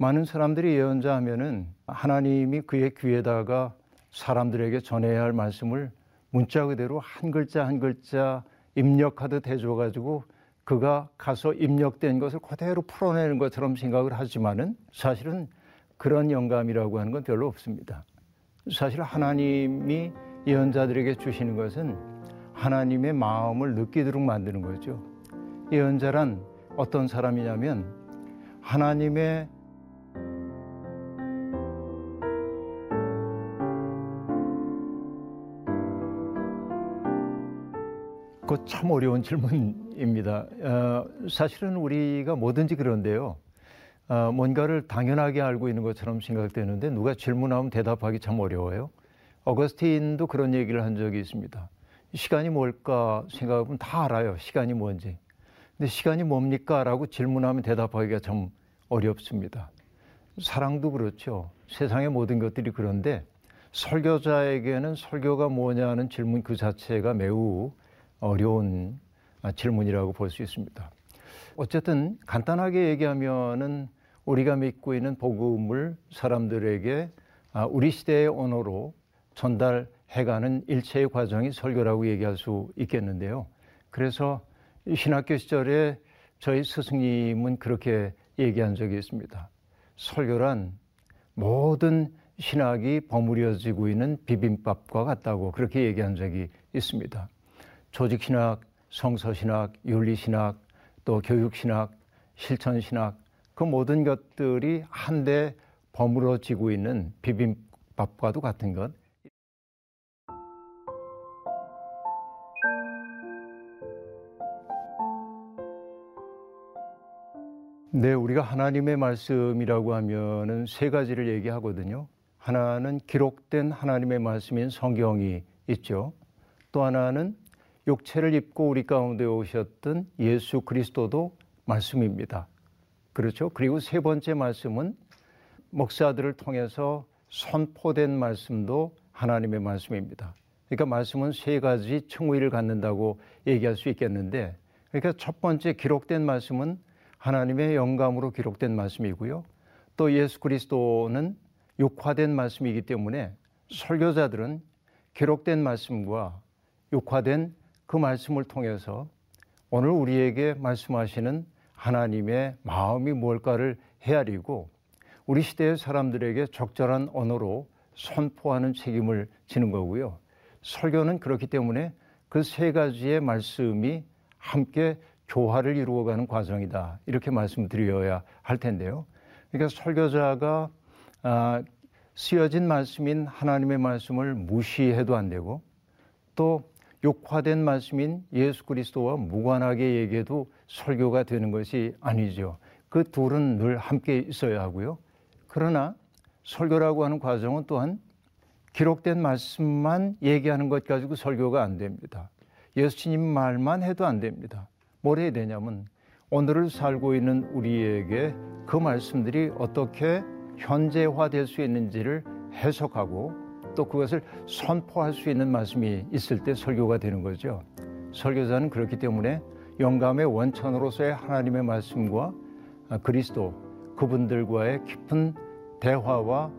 많은 사람들이 예언자 하면은 하나님이 그의 귀에다가 사람들에게 전해야 할 말씀을 문자 그대로 한 글자 한 글자 입력하듯 해줘가지고 그가 가서 입력된 것을 그대로 풀어내는 것처럼 생각을 하지만은 사실은 그런 영감이라고 하는 건 별로 없습니다. 사실 하나님이 예언자들에게 주시는 것은 하나님의 마음을 느끼도록 만드는 거죠. 예언자란 어떤 사람이냐면 하나님의 그참 어려운 질문입니다. 어, 사실은 우리가 뭐든지 그런데요. 어, 뭔가를 당연하게 알고 있는 것처럼 생각되는데 누가 질문하면 대답하기 참 어려워요. 어거스틴도 그런 얘기를 한 적이 있습니다. 시간이 뭘까 생각하면 다 알아요. 시간이 뭔지. 근데 시간이 뭡니까? 라고 질문하면 대답하기가 참 어렵습니다. 사랑도 그렇죠. 세상의 모든 것들이 그런데 설교자에게는 설교가 뭐냐는 질문 그 자체가 매우 어려운 질문이라고 볼 수 있습니다. 어쨌든 간단하게 얘기하면은 우리가 믿고 있는 복음을 사람들에게 아, 우리 시대의 언어로 전달해가는 일체의 과정이 설교라고 얘기할 수 있겠는데요. 그래서 신학교 시절에 저희 스승님은 그렇게 얘기한 적이 있습니다. 설교란 모든 신학이 버무려지고 있는 비빔밥과 같다고 그렇게 얘기한 적이 있습니다. 조직신학, 성서신학, 윤리신학, 또 교육신학, 실천신학, 그 모든 것들이 한데 버무러지고 있는 비빔밥과도 같은 것. 네, 우리가 하나님의 말씀이라고 하면은 세 가지를 얘기하거든요. 하나는 기록된 하나님의 말씀인 성경이 있죠. 또 하나는 육체를 입고 우리 가운데 오셨던 예수 그리스도도 말씀입니다. 그렇죠? 그리고 세 번째 말씀은 목사들을 통해서 선포된 말씀도 하나님의 말씀입니다. 그러니까 말씀은 세 가지 층위를 갖는다고 얘기할 수 있겠는데 그러니까 첫 번째 기록된 말씀은 하나님의 영감으로 기록된 말씀이고요. 또 예수 그리스도는 육화된 말씀이기 때문에 설교자들은 기록된 말씀과 육화된 그 말씀을 통해서 오늘 우리에게 말씀하시는 하나님의 마음이 뭘까를 헤아리고 우리 시대의 사람들에게 적절한 언어로 선포하는 책임을 지는 거고요. 설교는 그렇기 때문에 그 세 가지의 말씀이 함께 조화를 이루어가는 과정이다. 이렇게 말씀드려야 할 텐데요. 그러니까 설교자가 아, 쓰여진 말씀인 하나님의 말씀을 무시해도 안 되고 또 욕화된 말씀인 예수 그리스도와 무관하게 얘기해도 설교가 되는 것이 아니죠. 그 둘은 늘 함께 있어야 하고요. 그러나 설교라고 하는 과정은 또한 기록된 말씀만 얘기하는 것 가지고 설교가 안 됩니다. 예수님 말만 해도 안 됩니다. 뭘 해야 되냐면 오늘을 살고 있는 우리에게 그 말씀들이 어떻게 현재화될 수 있는지를 해석하고 또 그것을 선포할 수 있는 말씀이 있을 때 설교가 되는 거죠. 설교자는 그렇기 때문에 영감의 원천으로서의 하나님의 말씀과 그리스도 그분들과의 깊은 대화와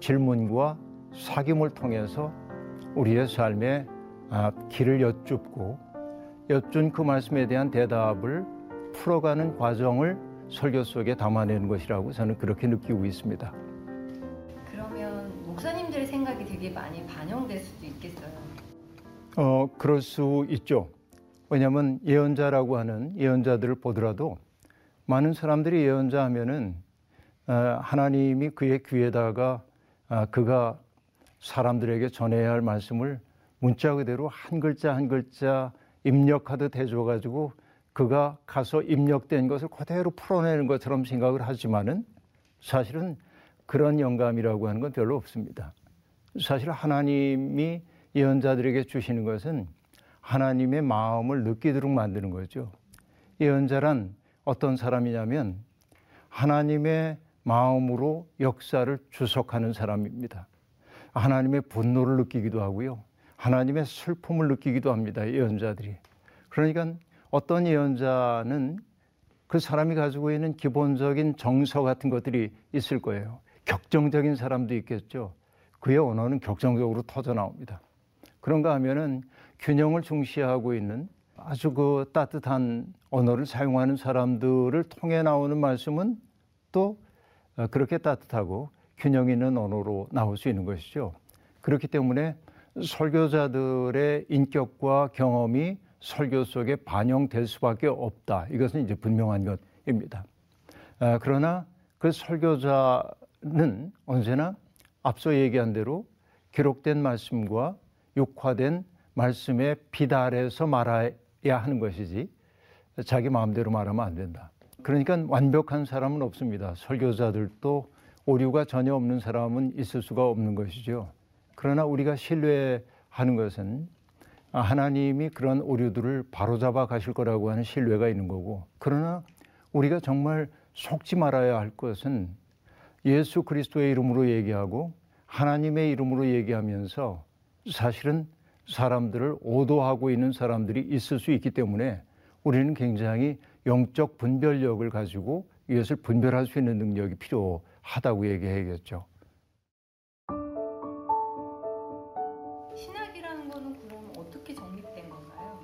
질문과 사귐을 통해서 우리의 삶의 아, 길을 여쭙고 여쭌 그 말씀에 대한 대답을 풀어가는 과정을 설교 속에 담아내는 것이라고 저는 그렇게 느끼고 있습니다. 되게 많이 반영될 수도 있겠어요. 어, 그럴 수 있죠. 왜냐하면 예언자라고 하는 예언자들을 보더라도 많은 사람들이 예언자 하면은 어, 하나님이 그의 귀에다가 어, 그가 사람들에게 전해야 할 말씀을 문자 그대로 한 글자 한 글자 입력하듯 해줘가지고 그가 가서 입력된 것을 그대로 풀어내는 것처럼 생각을 하지만은 사실은 그런 영감이라고 하는 건 별로 없습니다. 사실 하나님이 예언자들에게 주시는 것은 하나님의 마음을 느끼도록 만드는 거죠. 예언자란 어떤 사람이냐면 하나님의 마음으로 역사를 주석하는 사람입니다. 하나님의 분노를 느끼기도 하고요. 하나님의 슬픔을 느끼기도 합니다. 예언자들이. 그러니까 어떤 예언자는 그 사람이 가지고 있는 기본적인 정서 같은 것들이 있을 거예요. 격정적인 사람도 있겠죠. 그의 언어는 격정적으로 터져 나옵니다. 그런가 하면은 균형을 중시하고 있는 아주 그 따뜻한 언어를 사용하는 사람들을 통해 나오는 말씀은 또 어, 그렇게 따뜻하고 균형 있는 언어로 나올 수 있는 것이죠. 그렇기 때문에 설교자들의 인격과 경험이 설교 속에 반영될 수밖에 없다. 이것은 이제 분명한 것입니다. 아, 그러나 그 설교자는 언제나 앞서 얘기한 대로 기록된 말씀과 육화된 말씀에 비달해서 말해야 하는 것이지 자기 마음대로 말하면 안 된다. 그러니까 완벽한 사람은 없습니다. 설교자들도 오류가 전혀 없는 사람은 있을 수가 없는 것이죠. 그러나 우리가 신뢰하는 것은 하나님이 그런 오류들을 바로잡아 가실 거라고 하는 신뢰가 있는 거고 그러나 우리가 정말 속지 말아야 할 것은 예수 그리스도의 이름으로 얘기하고 하나님의 이름으로 얘기하면서 사실은 사람들을 오도하고 있는 사람들이 있을 수 있기 때문에 우리는 굉장히 영적 분별력을 가지고 이것을 분별할 수 있는 능력이 필요하다고 얘기해야겠죠. 신학이라는 거는 그럼 어떻게 정립된 건가요?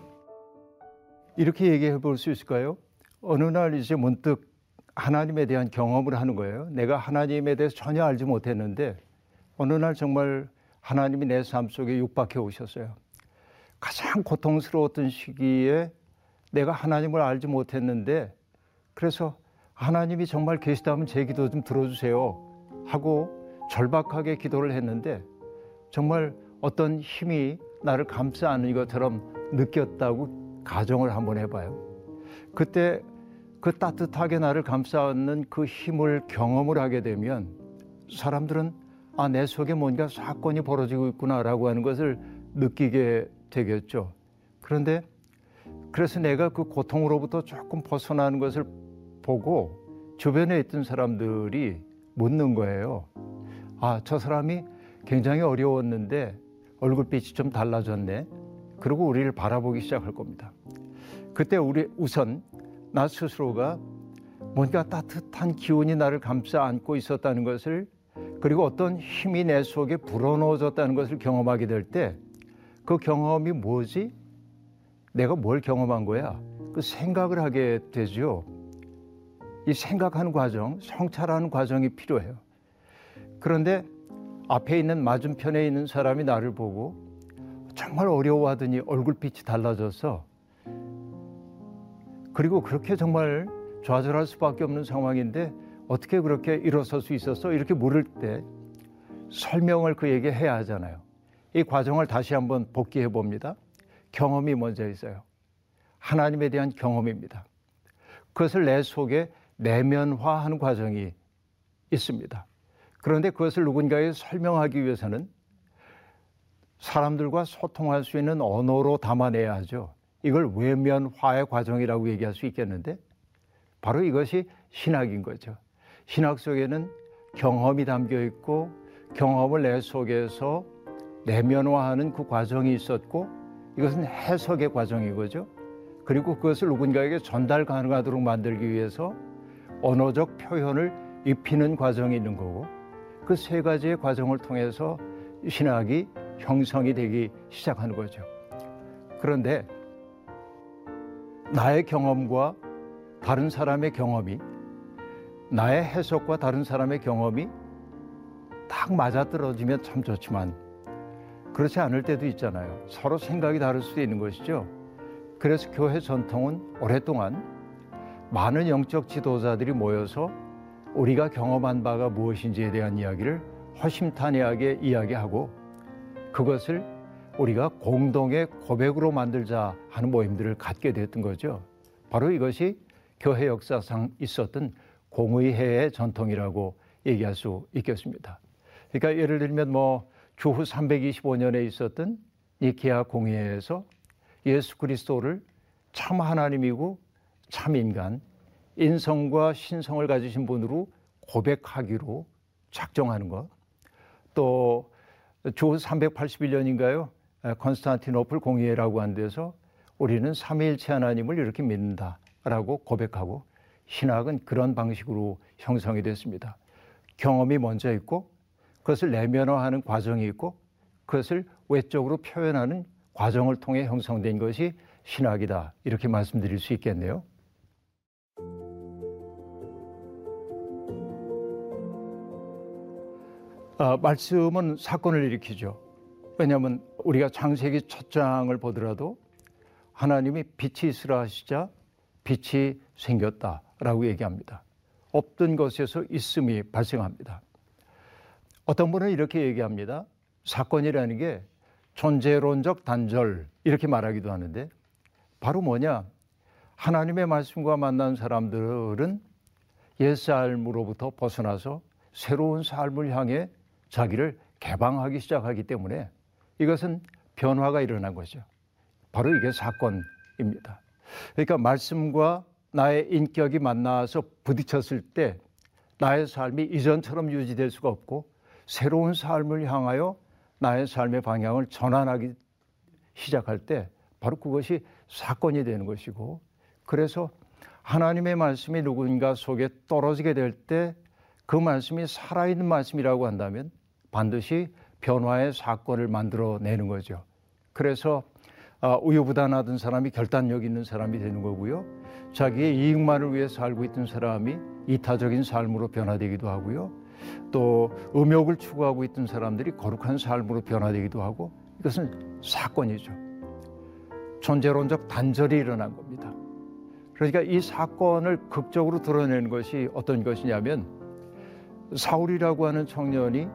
이렇게 얘기해 볼 수 있을까요? 어느 날 이제 문득 하나님에 대한 경험을 하는 거예요. 내가 하나님에 대해서 전혀 알지 못했는데 어느 날 정말 하나님이 내 삶 속에 육박해 오셨어요. 가장 고통스러웠던 시기에 내가 하나님을 알지 못했는데 그래서 하나님이 정말 계시다면 제 기도 좀 들어주세요 하고 절박하게 기도를 했는데 정말 어떤 힘이 나를 감싸 안는 것처럼 느꼈다고 가정을 한번 해봐요. 그때 그 따뜻하게 나를 감싸 안는 그 힘을 경험을 하게 되면 사람들은 아, 내 속에 뭔가 사건이 벌어지고 있구나라고 하는 것을 느끼게 되겠죠. 그런데 그래서 내가 그 고통으로부터 조금 벗어나는 것을 보고 주변에 있던 사람들이 묻는 거예요. 아, 저 사람이 굉장히 어려웠는데 얼굴빛이 좀 달라졌네. 그리고 우리를 바라보기 시작할 겁니다. 그때 우리 우선 나 스스로가 뭔가 따뜻한 기운이 나를 감싸 안고 있었다는 것을 그리고 어떤 힘이 내 속에 불어넣어졌다는 것을 경험하게 될 때 그 경험이 뭐지? 내가 뭘 경험한 거야? 그 생각을 하게 되죠. 이 생각하는 과정, 성찰하는 과정이 필요해요. 그런데 앞에 있는 맞은편에 있는 사람이 나를 보고 정말 어려워하더니 얼굴빛이 달라져서 그리고 그렇게 정말 좌절할 수밖에 없는 상황인데 어떻게 그렇게 일어설 수 있었어? 이렇게 물을 때 설명을 그에게 해야 하잖아요. 이 과정을 다시 한번 복기해 봅니다. 경험이 먼저 있어요. 하나님에 대한 경험입니다. 그것을 내 속에 내면화하는 과정이 있습니다. 그런데 그것을 누군가에 설명하기 위해서는 사람들과 소통할 수 있는 언어로 담아내야 하죠. 이걸 외면화의 과정이라고 얘기할 수 있겠는데 바로 이것이 신학인 거죠. 신학 속에는 경험이 담겨 있고 경험을 내 속에서 내면화하는 그 과정이 있었고 이것은 해석의 과정이거죠. 그리고 그것을 누군가에게 전달 가능하도록 만들기 위해서 언어적 표현을 입히는 과정이 있는 거고 그 세 가지의 과정을 통해서 신학이 형성이 되기 시작하는 거죠. 그런데 나의 경험과 다른 사람의 경험이 나의 해석과 다른 사람의 경험이 딱 맞아떨어지면 참 좋지만 그렇지 않을 때도 있잖아요. 서로 생각이 다를 수도 있는 것이죠. 그래서 교회 전통은 오랫동안 많은 영적 지도자들이 모여서 우리가 경험한 바가 무엇인지에 대한 이야기를 허심탄회하게 이야기하고 그것을 우리가 공동의 고백으로 만들자 하는 모임들을 갖게 됐던 거죠. 바로 이것이 교회 역사상 있었던 공의회의 전통이라고 얘기할 수 있겠습니다. 그러니까 예를 들면 뭐 주후 325년에 있었던 니케아 공의회에서 예수 그리스도를 참 하나님이고 참 인간, 인성과 신성을 가지신 분으로 고백하기로 작정하는 것. 또 주후 381년인가요? 컨스탄티노플 공의회라고 한 데서 우리는 삼위일체 하나님을 이렇게 믿는다라고 고백하고 신학은 그런 방식으로 형성이 됐습니다. 경험이 먼저 있고 그것을 내면화하는 과정이 있고 그것을 외적으로 표현하는 과정을 통해 형성된 것이 신학이다. 이렇게 말씀드릴 수 있겠네요. 아, 말씀은 사건을 일으키죠. 왜냐하면 우리가 창세기 첫 장을 보더라도 하나님이 빛이 있으라 하시자 빛이 생겼다라고 얘기합니다. 없던 것에서 있음이 발생합니다. 어떤 분은 이렇게 얘기합니다. 사건이라는 게 존재론적 단절 이렇게 말하기도 하는데 바로 뭐냐? 하나님의 말씀과 만난 사람들은 옛 삶으로부터 벗어나서 새로운 삶을 향해 자기를 개방하기 시작하기 때문에 이것은 변화가 일어난 거죠. 바로 이게 사건입니다. 그러니까 말씀과 나의 인격이 만나서 부딪혔을 때 나의 삶이 이전처럼 유지될 수가 없고 새로운 삶을 향하여 나의 삶의 방향을 전환하기 시작할 때 바로 그것이 사건이 되는 것이고 그래서 하나님의 말씀이 누군가 속에 떨어지게 될 때 그 말씀이 살아있는 말씀이라고 한다면 반드시 변화의 사건을 만들어내는 거죠. 그래서 아, 우유부단하던 사람이 결단력 있는 사람이 되는 거고요. 자기의 이익만을 위해 살고 있던 사람이 이타적인 삶으로 변화되기도 하고요. 또 음욕을 추구하고 있던 사람들이 거룩한 삶으로 변화되기도 하고 이것은 사건이죠. 존재론적 단절이 일어난 겁니다. 그러니까 이 사건을 극적으로 드러내는 것이 어떤 것이냐면 사울이라고 하는 청년이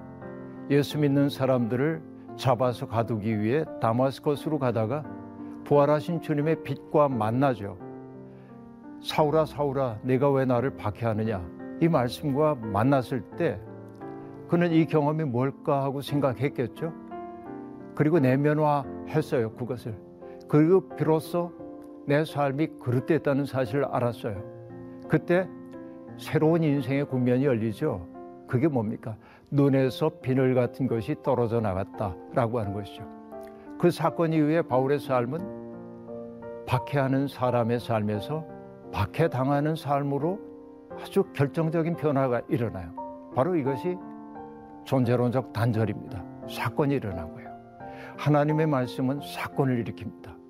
예수 믿는 사람들을 잡아서 가두기 위해 다마스커스로 가다가 부활하신 주님의 빛과 만나죠. 사울아 사울아 내가 왜 나를 박해하느냐 이 말씀과 만났을 때 그는 이 경험이 뭘까 하고 생각했겠죠. 그리고 내면화했어요 그것을. 그리고 비로소 내 삶이 그릇됐다는 사실을 알았어요. 그때 새로운 인생의 국면이 열리죠. 그게 뭡니까? 눈에서 비늘 같은 것이 떨어져 나갔다라고 하는 것이죠. 그 사건 이후에 바울의 삶은 박해하는 사람의 삶에서 박해당하는 삶으로 아주 결정적인 변화가 일어나요. 바로 이것이 존재론적 단절입니다. 사건이 일어난 거예요. 하나님의 말씀은 사건을 일으킵니다.